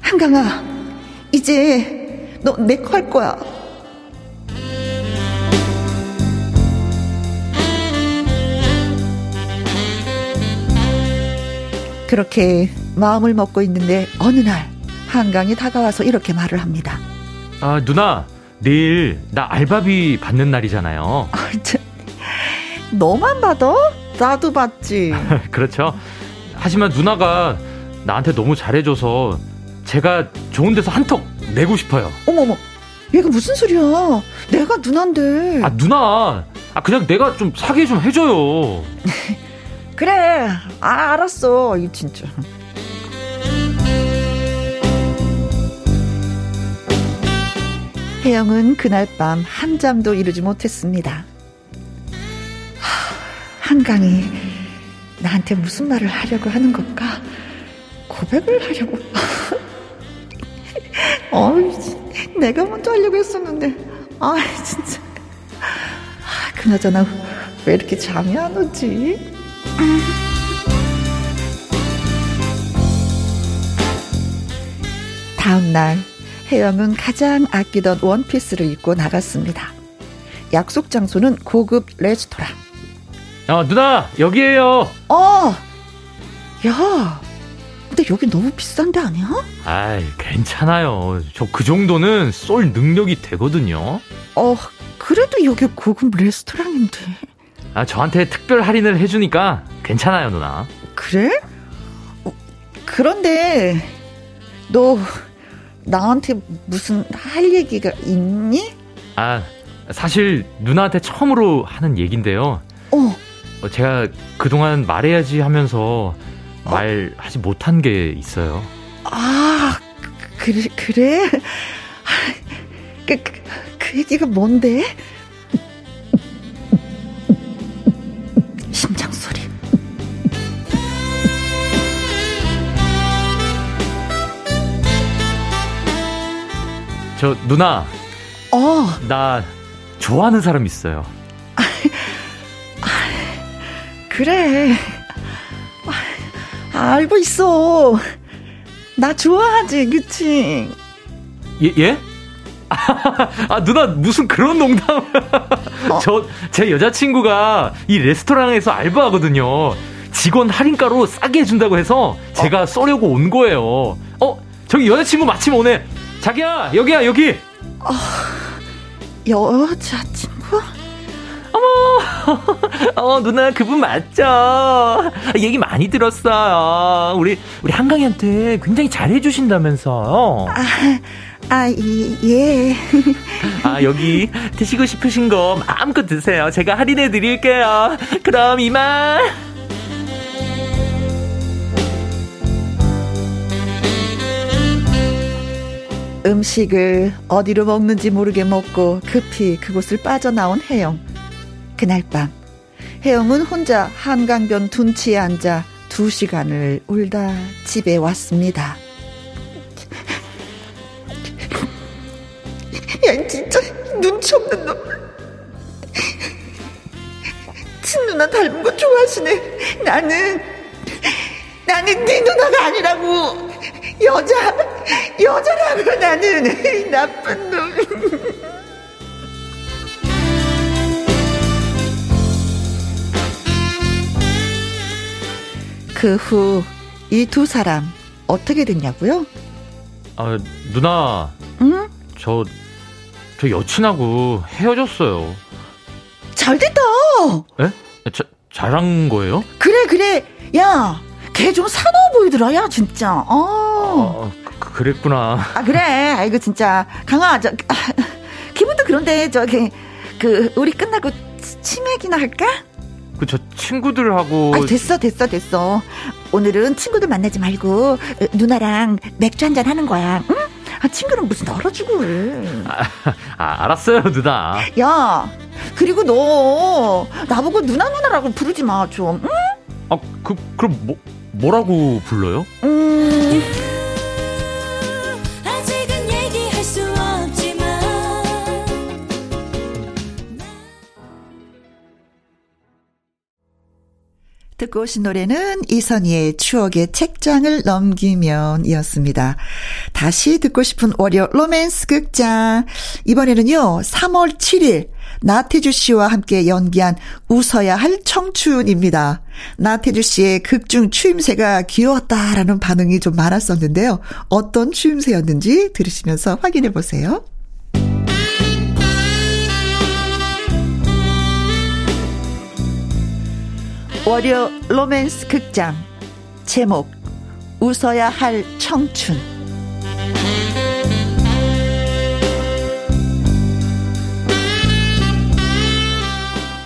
한강아, 이제 너 내 거 할 거야. 그렇게 마음을 먹고 있는데 어느 날 한강이 다가와서 이렇게 말을 합니다. 아, 누나, 내일 나 알바비 받는 날이잖아요. 아, 참, 너만 받아? 나도 받지. (laughs) 그렇죠. 하지만 누나가 나한테 너무 잘해줘서 제가 좋은 데서 한턱 내고 싶어요. 어머머, 얘가 무슨 소리야? 내가 누난데. 아, 누나. 아, 그냥 내가 좀 사게 좀 해줘요. (laughs) 그래, 아, 알았어. 이 진짜. 혜영은 그날 밤 한 잠도 이루지 못했습니다. 하, 한강이 나한테 무슨 말을 하려고 하는 걸까? 고백을 하려고. (laughs) 어이, 내가 먼저 하려고 했었는데. 아, 진짜. 아, 그나저나 왜 이렇게 잠이 안 오지? 다음 날 혜영은 가장 아끼던 원피스를 입고 나갔습니다. 약속 장소는 고급 레스토랑. 어, 누나, 여기에요. 어, 야, 근데 여기 너무 비싼 데 아니야? 아이, 괜찮아요. 저 그 정도는 쏠 능력이 되거든요. 어, 그래도 여기 고급 레스토랑인데. 아, 저한테 특별 할인을 해주니까 괜찮아요, 누나. 그래? 어, 그런데 너 나한테 무슨 할 얘기가 있니? 아, 사실 누나한테 처음으로 하는 얘긴데요. 어, 어, 제가 그동안 말해야지 하면서 말하지 못한 게 있어요. 아, 그- 그래, 그래? 그, 그, 그 얘기가 뭔데? 저 누나, 어, 나 좋아하는 사람 있어요. (laughs) 그래. 아, 알고 있어. 나 좋아하지, 그치? 예? 예? (laughs) 아, 누나, 무슨 그런 농담을. (laughs) 저, 제 여자친구가 이 레스토랑에서 알바하거든요. 직원 할인가로 싸게 해준다고 해서 제가 쏘려고 온 거예요. 어, 저기 여자친구 마침 오네. 자기야, 여기야, 여기. 여자친구? (laughs) 어, 누나, 그분 맞죠? 얘기 많이 들었어요. 우리, 우리 한강이한테 굉장히 잘해주신다면서요. 아, 이, 예. 아, 여기 드시고 싶으신 거 마음껏 드세요. 제가 할인해 드릴게요. 그럼 이만. 음식을 어디로 먹는지 모르게 먹고 급히 그곳을 빠져나온 혜영. 그날 밤, 혜영은 혼자 한강변 둔치에 앉아 두 시간을 울다 집에 왔습니다. 야, 진짜 눈치 없는 놈. 친누나 닮은 거 좋아하시네. 나는 나는 네 누나가 아니라고. 여자, 여자라고 나는. 이 나쁜 놈. 그 후, 이 두 사람, 어떻게 됐냐고요? 아, 누나, 응? 저, 저 여친하고 헤어졌어요. 잘 됐다. 에? 자, 잘한 거예요? 그래, 그래. 야, 걔 좀 사나워 보이더라, 야, 진짜. 어. 어, 그, 그랬구나. 아, 그래. 아이고, 진짜. 강아, 저, 아, 기분도 그런데, 저기, 그, 우리 끝나고 치- 치맥이나 할까? 그, 저 친구들하고. 아, 됐어, 됐어, 됐어. 오늘은 친구들 만나지 말고, 어, 누나랑 맥주 한잔 하는 거야. 응? 아, 친구는 무슨 널어주고 그래. 아, 알았어요, 누나. 야, 그리고 너, 나보고 누나 누나라고 부르지 마, 좀. 응? 아, 그, 그럼 뭐, 뭐라고 불러요? 음, 듣고 오신 노래는 이선희의 추억의 책장을 넘기면 이었습니다. 다시 듣고 싶은 월요 로맨스 극장. 이번에는요, 3월 7일, 나태주 씨와 함께 연기한 웃어야 할 청춘입니다. 나태주 씨의 극중 추임새가 귀여웠다라는 반응이 좀 많았었는데요. 어떤 추임새였는지 들으시면서 확인해 보세요. 월요 로맨스 극장 제목 웃어야 할 청춘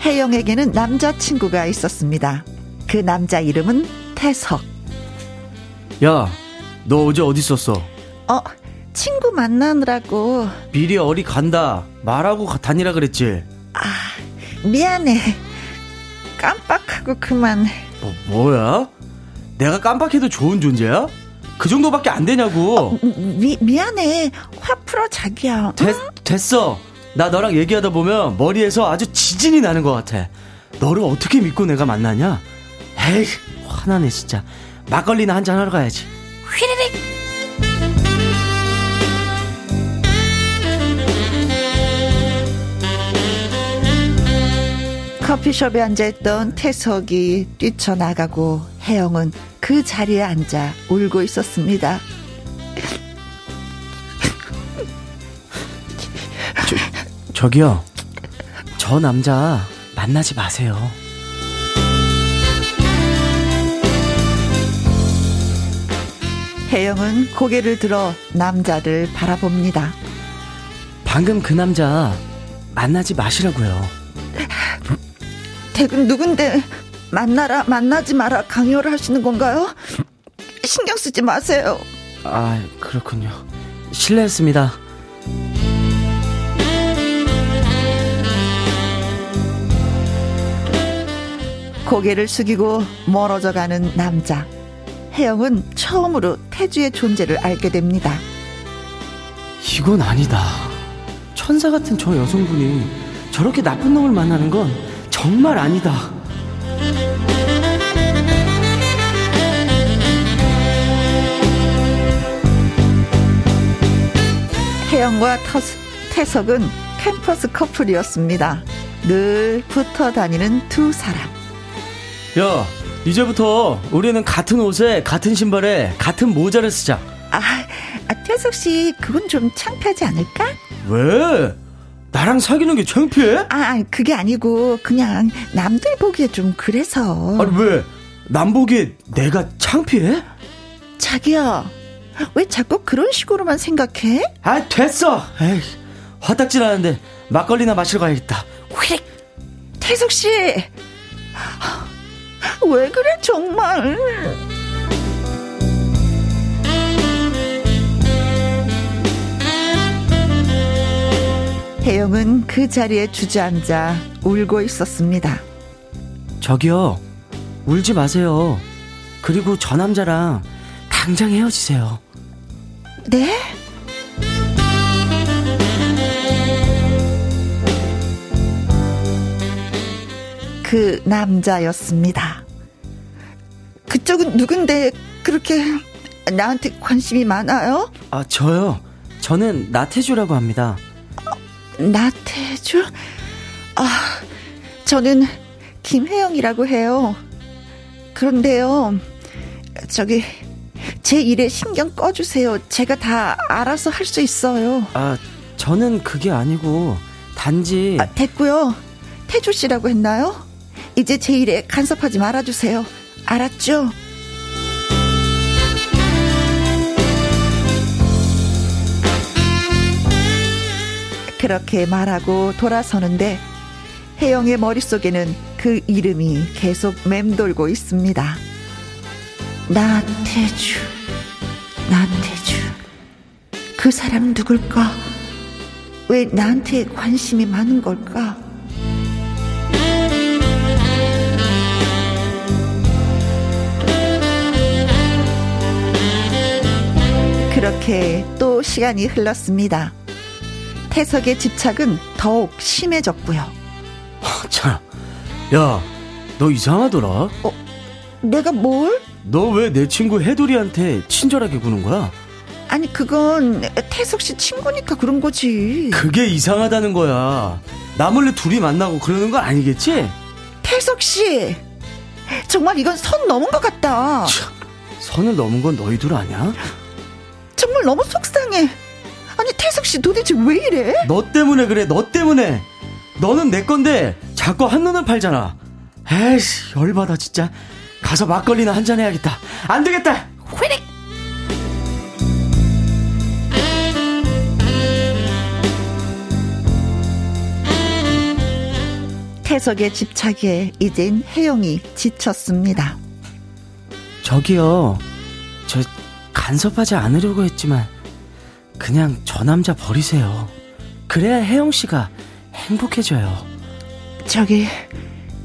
혜영에게는 남자친구가 있었습니다. 그 남자 이름은 태석. 야, 너 어제 어디 있었어? 어, 친구 만나느라고 미리 어디 간다. 말하고 가- 다니라 그랬지. 미안해. 깜빡하고 그만. 뭐, 뭐야? 내가 깜빡해도 좋은 존재야? 그 정도밖에 안 되냐고. 미, 미안해. 화 풀어 자기야. 됐, 됐어. 나 너랑 얘기하다 보면 머리에서 아주 지진이 나는 것 같아. 너를 어떻게 믿고 내가 만나냐? 에이, 화나네, 진짜. 막걸리나 한잔 하러 가야지. 커피숍에 앉아있던 태석이 뛰쳐나가고 혜영은 그 자리에 앉아 울고 있었습니다. 저기요. 저 남자 만나지 마세요. 혜영은 고개를 들어 남자를 바라봅니다. 방금 그 남자 만나지 마시라고요. 대근 누군데 만나라 만나지 마라 강요를 하시는 건가요? 신경 쓰지 마세요. 아, 그렇군요. 실례했습니다. 고개를 숙이고 멀어져 가는 남자. 혜영은 처음으로 태주의 존재를 알게 됩니다. 이건 아니다. 천사 같은 저 여성분이 저렇게 나쁜 놈을 만나는 건 정말 아니다. 터스, 태석은 캠퍼스 커플이었습니다. 늘 붙어 다니는 두 사람. 야, 이제부터 우리는 같은 옷에, 같은 신발에, 같은 모자를 쓰자. 아, 아 태석 씨, 그건 좀 창피하지 않을까? 왜? 나랑 사귀는 게 창피해? 아, 그게 아니고 그냥 남들 보기에 좀 그래서. 아니, 왜? 남 보기에 내가 창피해? 자기야, 왜 자꾸 그런 식으로만 생각해? 아, 됐어! 에이, 화딱지 나는데 막걸리나 마시러 가야겠다. 휘릭, 태석 씨, 왜 그래 정말? 혜영은 그 자리에 주저앉아 울고 있었습니다. 저기요, 울지 마세요. 그리고 저 남자랑 당장 헤어지세요. 네? 그 남자였습니다. 그 그쪽은 누군데 그렇게 나한테 관심이 많아요? 아, 저요. 저는 나태주라고 합니다. 나태주? 아, 저는 김혜영이라고 해요. 그런데요, 저기, 제 일에 신경 꺼주세요. 제가 다 알아서 할 수 있어요. 아, 저는 그게 아니고, 단지. 아, 됐고요. 태주 씨라고 했나요? 이제 제 일에 간섭하지 말아주세요. 알았죠? 그렇게 말하고 돌아서는데 혜영의 머릿속에는 그 이름이 계속 맴돌고 있습니다. 나태주, 나태주. 그 사람 누굴까? 왜 나한테 관심이 많은 걸까? 그렇게 또 시간이 흘렀습니다. 태석의 집착은 더욱 심해졌고요. 참, 야, 너 이상하더라. 내가 뭘? 너 왜 내 친구 해돌이한테 친절하게 구는 거야? 아니 그건 태석 씨 친구니까 그런 거지. 그게 이상하다는 거야. 나 몰래 둘이 만나고 그러는 거 아니겠지? 태석 씨, 정말 이건 선 넘은 것 같다. 선을 넘은 건 너희들 아냐? 정말 너무 속상해. 씨 도대체 왜 이래? 너 때문에 그래, 너 때문에. 너는 내 건데 자꾸 한눈을 팔잖아. 에이씨, 열받아 진짜. 가서 막걸리나 한 잔 해야겠다. 안 되겠다. 휘릭. 태석의 집착에 이젠 혜영이 지쳤습니다. 저기요, 저 간섭하지 않으려고 했지만 그냥 저 남자 버리세요. 그래야 혜영 씨가 행복해져요. 저기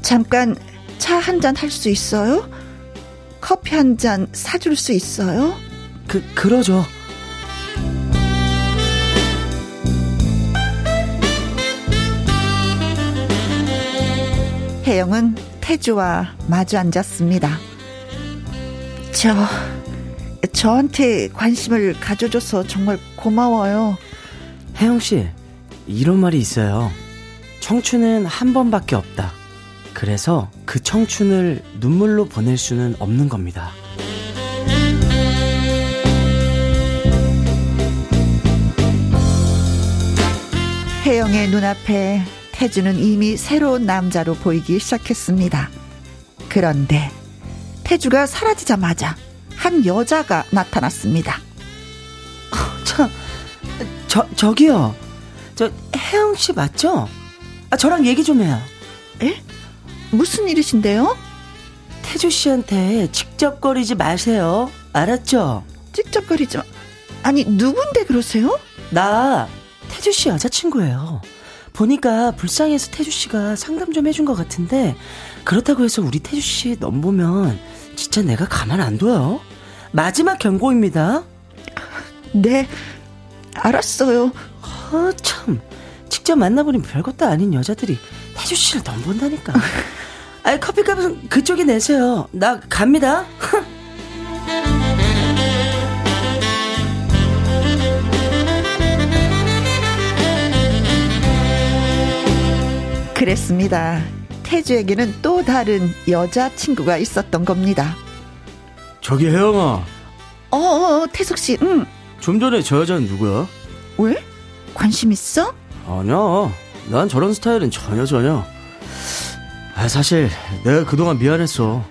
잠깐 차 한 잔 할 수 있어요? 커피 한 잔 사줄 수 있어요? 그 그러죠. 혜영은 태주와 마주 앉았습니다. 저, 저한테 관심을 가져줘서 정말 고마워요. 혜영 씨, 이런 말이 있어요. 청춘은 한 번밖에 없다. 그래서 그 청춘을 눈물로 보낼 수는 없는 겁니다. 혜영의 눈앞에 태주는 이미 새로운 남자로 보이기 시작했습니다. 그런데 태주가 사라지자마자 한 여자가 나타났습니다. 참, 저, 저기요. 저, 혜영 씨 맞죠? 아, 저랑 얘기 좀 해요. 에? 무슨 일이신데요? 태주 씨한테 직접 거리지 마세요. 알았죠? 찝쩍거리지 마. 아니, 누군데 그러세요? 나 태주 씨 여자친구예요. 보니까 불쌍해서 태주 씨가 상담 좀 해준 것 같은데 그렇다고 해서 우리 태주 씨 넘보면 진짜 내가 가만 안 둬요. 마지막 경고입니다. 네, 알았어요. 아, 참. 직접 만나보니 별것도 아닌 여자들이 태주 씨를 넘본다니까. (laughs) 아이, 커피값은 그쪽이 내세요. 나 갑니다. (laughs) 그랬습니다. 태주에게는 또 다른 여자친구가 있었던 겁니다. 저기 혜영아. 어, 어 태석 씨, 응. 좀 전에 저 여자는 누구야? 왜? 관심 있어? 아니야. 난 저런 스타일은 전혀 전혀. 아, 사실 내가 그동안 미안했어.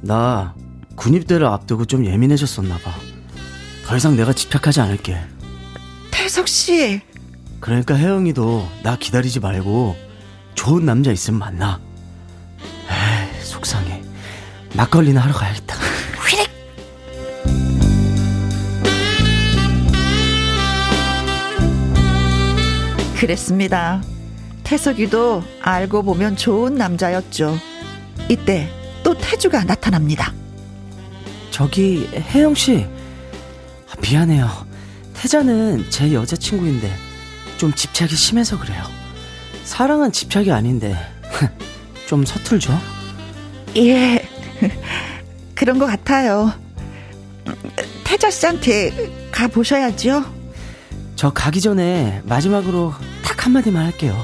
나 군입대를 앞두고 좀 예민해졌었나 봐. 더 이상 내가 집착하지 않을게. 태석 씨, 그러니까 혜영이도 나 기다리지 말고 좋은 남자 있으면 만나. 에이, 속상해. 막걸리나 하러 가야겠다. 휘릭. 그랬습니다. 태석이도 알고 보면 좋은 남자였죠. 이때 또 태주가 나타납니다. 저기 혜영 씨 아, 미안해요. 태자는 제 여자친구인데 좀 집착이 심해서 그래요. 사랑은 집착이 아닌데 (laughs) 좀 서툴죠. 예. (laughs) 그런 것 같아요. 태자 씨한테 가보셔야죠. 저 가기 전에 마지막으로 딱 한마디만 할게요.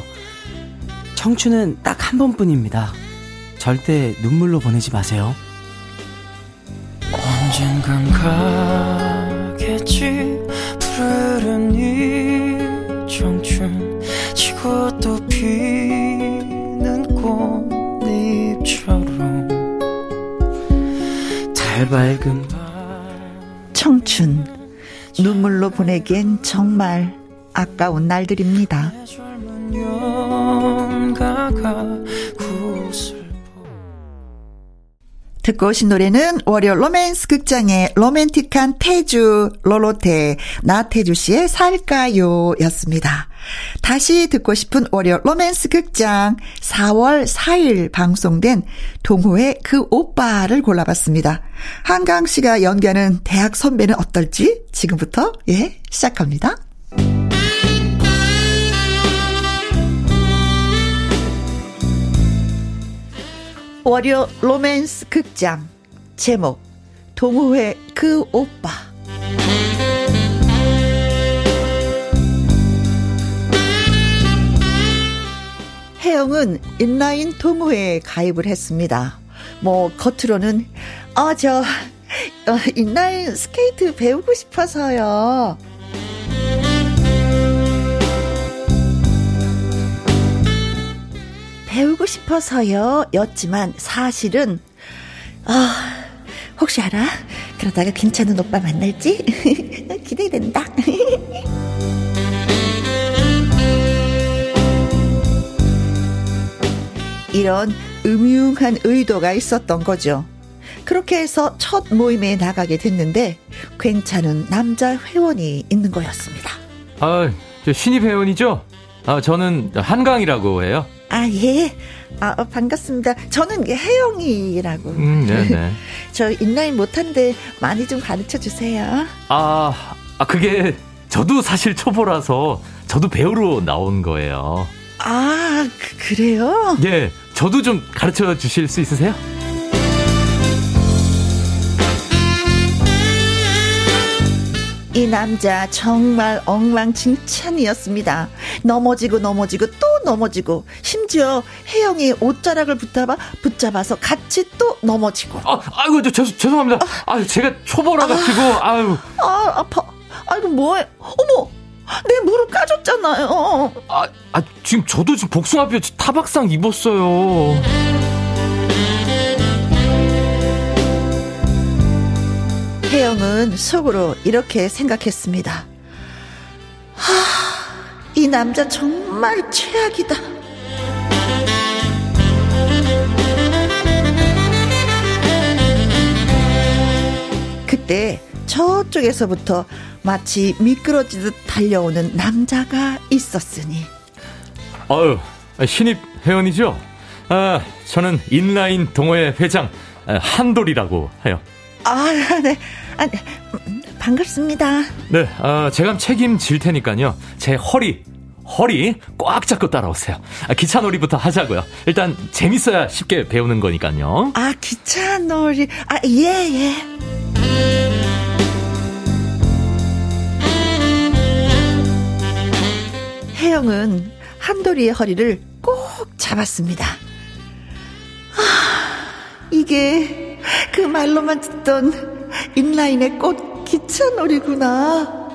청춘은 딱 한 번뿐입니다. 절대 눈물로 보내지 마세요. 언젠간 가겠지 푸르른 이 또 피는 꽃잎처럼 달 밝은 청춘 눈물로 보내기엔 정말 아까운 날들입니다. 듣고 오신 노래는 월요 로맨스 극장의 로맨틱한 태주 로로테 나태주 씨의 살까요 였습니다. 다시 듣고 싶은 월요 로맨스 극장 4월 4일 방송된 동호의 그 오빠를 골라봤습니다. 한강 씨가 연기하는 대학 선배는 어떨지 지금부터 예 시작합니다. 월요 로맨스 극장 제목 동호회 그 오빠 혜영은 인라인 동호회에 가입을 했습니다. 뭐 겉으로는 어, 저, 어, 인라인 스케이트 배우고 싶어서요. 배우고 싶어서요. 였지만 사실은 아 혹시 알아? 그러다가 괜찮은 오빠 만날지 (laughs) 기대된다. (laughs) 이런 음흉한 의도가 있었던 거죠. 그렇게 해서 첫 모임에 나가게 됐는데 괜찮은 남자 회원이 있는 거였습니다. 아, 저 신입 회원이죠? 아, 저는 한강이라고 해요. 아, 예. 아, 어, 반갑습니다. 저는 혜영이라고. 음, 네네. (laughs) 저 인라인 못하는데 많이 좀 가르쳐 주세요. 아, 아, 그게 저도 사실 초보라서 저도 배우러 나온 거예요. 아, 그, 그래요? 예, 저도 좀 가르쳐 주실 수 있으세요? 이 남자 정말 엉망진창이었습니다. 넘어지고 넘어지고 또 넘어지고 심지어 혜영이 옷자락을 붙잡아 붙잡아서 같이 또 넘어지고. 아, 아이고, 저, 죄송, 죄송합니다. 아, 제가 초보라 가지고, 아유, 아 아파. 아이고 뭐해? 어머, 내 무릎 까졌잖아요. 아, 아, 지금 저도 지금 복숭아뼈 타박상 입었어요. 혜영은 속으로 이렇게 생각했습니다. 하, 이 남자 정말 최악이다. 그때 저쪽에서부터 마치 미끄러지듯 달려오는 남자가 있었으니 아유, 신입 회원이죠? 아, 저는 인라인 동호회 회장 아, 한돌이라고 해요. 아, 네. 아, 네. 음, 반갑습니다. 네, 아, 제가 책임질 테니까요. 제 허리, 허리 꽉 잡고 따라오세요. 아, 기차놀이부터 하자고요. 일단 재밌어야 쉽게 배우는 거니까요. 아, 기차 놀이. 아, 예, 예. 혜영은 한돌이의 허리를 꼭 잡았습니다. 아, 이게 그 말로만 듣던 인라인의 꽃 기차놀이구나.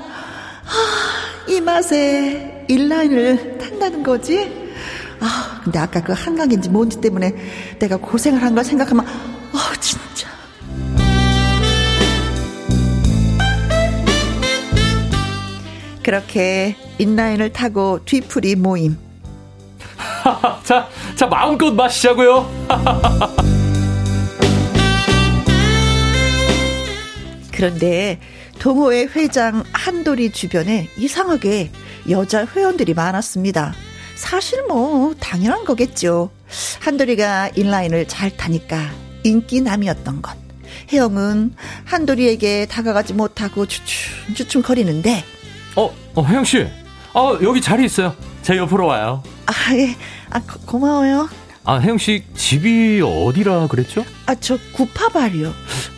아, 이 맛에 인라인을 탄다는 거지? 아, 근데 아까 그 한강인지 뭔지 때문에 내가 고생을 한 걸 생각하면, 아, 그렇게 인라인을 타고 뒤풀이 모임. (laughs) 자, 자, 마음껏 마시자고요. (laughs) 그런데 동호회 회장 한돌이 주변에 이상하게 여자 회원들이 많았습니다. 사실 뭐 당연한 거겠죠. 한돌이가 인라인을 잘 타니까 인기남이었던 것. 혜영은 한돌이에게 다가가지 못하고 주춤주춤 거리는데 어, 어, 혜영 씨. 아, 여기 자리 있어요. 제 옆으로 와요. 아, 예. 아, 고, 고마워요. 아, 혜영 씨 집이 어디라 그랬죠? 아, 저 구파발이요.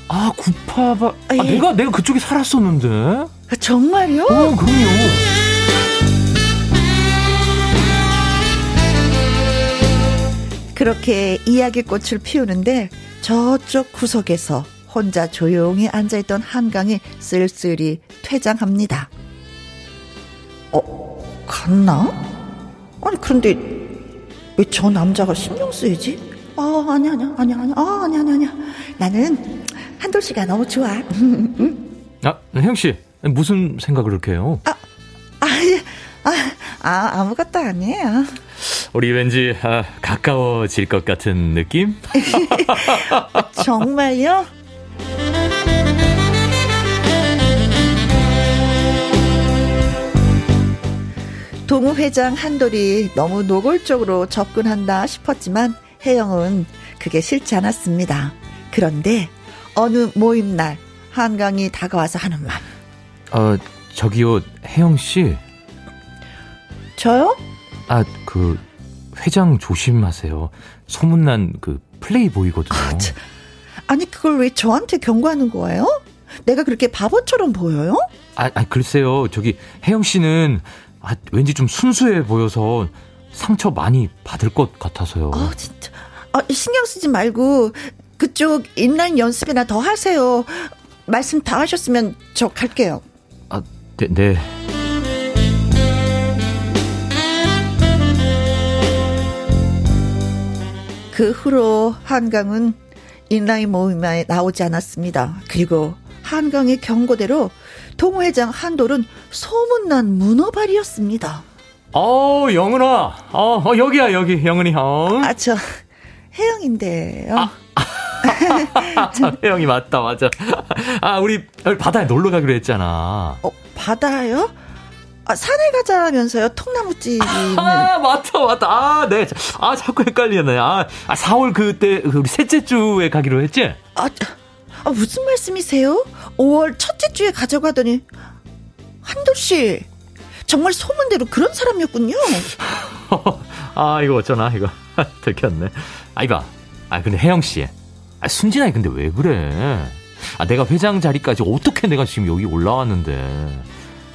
아, 구파바. 아, 아, 예. 내가, 내가 그쪽에 살았었는데. 어, 아, 정말요? 그럼요. 그렇게 이야기꽃을 피우는데 저쪽 구석에서 혼자 조용히 앉아있던 한강이 쓸쓸히 퇴장합니다. 어, 갔나? 아니, 그런데 왜 저 남자가 신경 쓰이지? 아, 아니, 아니, 아니, 아니, 아, 아니, 아니, 아니. 나는 한돌 씨가 너무 좋아. (laughs) 아, 혜영 씨. 무슨 생각을 그렇게 해요? 아, 예. 아, 아, 아무것도 아니에요. 우리 왠지 아, 가까워질 것 같은 느낌? (laughs) 정말요? 동우 회장 한돌이 너무 노골적으로 접근한다 싶었지만 혜영은 그게 싫지 않았습니다. 그런데 어느 모임 날 한강이 다가와서 하는 말. 어, 저기요, 혜영 씨. 저요? 아, 그 회장 조심하세요. 소문난 그 플레이보이거든요. 아니 그걸 왜 저한테 경고하는 거예요? 내가 그렇게 바보처럼 보여요? 아, 아 글쎄요. 저기 혜영 씨는 아, 왠지 좀 순수해 보여서 상처 많이 받을 것 같아서요. 아 진짜 아, 신경 쓰지 말고 그쪽 인라인 연습이나 더 하세요. 말씀 다 하셨으면 저 갈게요. 아, 네, 네. 그 후로 한강은 인라인 모임에 나오지 않았습니다. 그리고 한강의 경고대로 동호회장 한돌은 소문난 문어발이었습니다. 어, 영은아. 어, 어, 여기야, 여기. 영은이 형. 아, 저 혜영인데요. (laughs) 참, 혜영이 맞다, 맞아. 아, 우리 바다에 놀러 가기로 했잖아. 어, 바다요? 아, 산에 가자면서요, 통나무집은. 아, 맞다, 맞다. 아, 네. 아, 자꾸 헷갈리네. 아, 아 4월 그때, 그 우리 셋째 주에 가기로 했지? 아, 아, 무슨 말씀이세요? 5월 첫째 주에 가자고 하더니, 한돌 씨, 정말 소문대로 그런 사람이었군요. (laughs) 아, 이거 어쩌나, 이거. (laughs) 들켰네. 아, 이봐. 아, 근데 혜영 씨. 아, 순진아이 근데 왜 그래? 아, 내가 회장 자리까지 어떻게 내가 지금 여기 올라왔는데.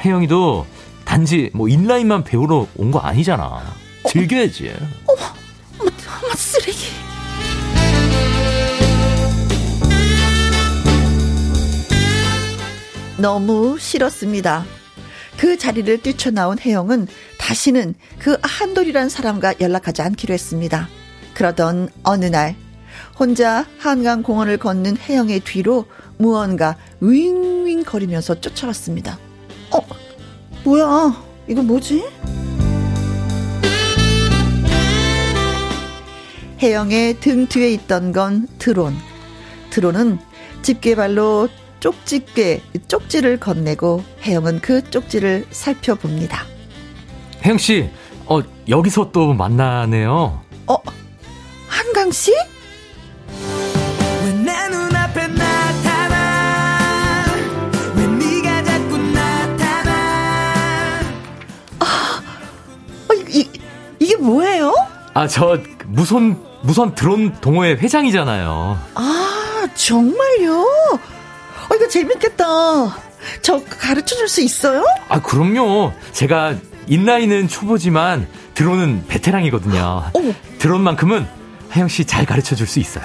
혜영이도 단지 뭐 인라인만 배우러 온 거 아니잖아. 즐겨야지. 어머, 너무 싫었습니다. 그 자리를 뛰쳐나온 혜영은 다시는 그 한돌이란 사람과 연락하지 않기로 했습니다. 그러던 어느 날 혼자 한강 공원을 걷는 혜영의 뒤로 무언가 윙윙 거리면서 쫓아왔습니다. 어, 뭐야? 이거 뭐지? 혜영의 등 뒤에 있던 건 드론. 드론은 집게발로 쪽집게, 쪽지를 건네고 혜영은 그 쪽지를 살펴봅니다. 혜영 씨, 어, 여기서 또 만나네요. 어, 한강씨? 네가 자꾸 나타나 어, 뭐예요? 아, 저, 무선, 무선 드론 동호회 회장이잖아요. 아, 정말요? 어, 이거 재밌겠다. 저 가르쳐 줄 수 있어요? 아, 그럼요. 제가 인라인은 초보지만 드론은 베테랑이거든요. 어머. 드론만큼은 혜영 씨 잘 가르쳐 줄 수 있어요.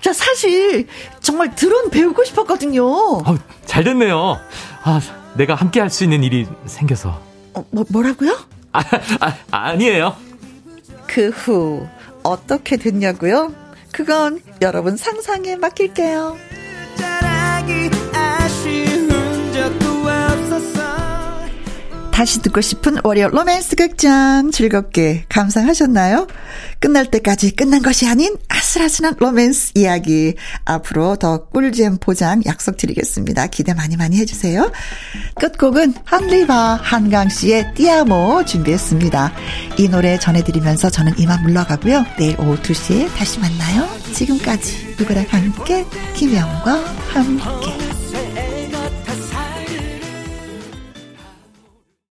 자, 사실 정말 드론 배우고 싶었거든요. 어, 잘 됐네요. 아, 내가 함께 할 수 있는 일이 생겨서. 어, 뭐, 뭐라고요? 아, 아, 아니에요. 그 후 어떻게 됐냐고요? 그건 여러분 상상에 맡길게요. 다시 듣고 싶은 월요 로맨스 극장 즐겁게 감상하셨나요? 끝날 때까지 끝난 것이 아닌 아슬아슬한 로맨스 이야기 앞으로 더 꿀잼 보장 약속드리겠습니다. 기대 많이 많이 해주세요. 끝곡은 한리바 한강 씨의 띠아모 준비했습니다. 이 노래 전해드리면서 저는 이만 물러가고요. 내일 오후 2시에 다시 만나요. 지금까지 누구랑 함께 김영과 함께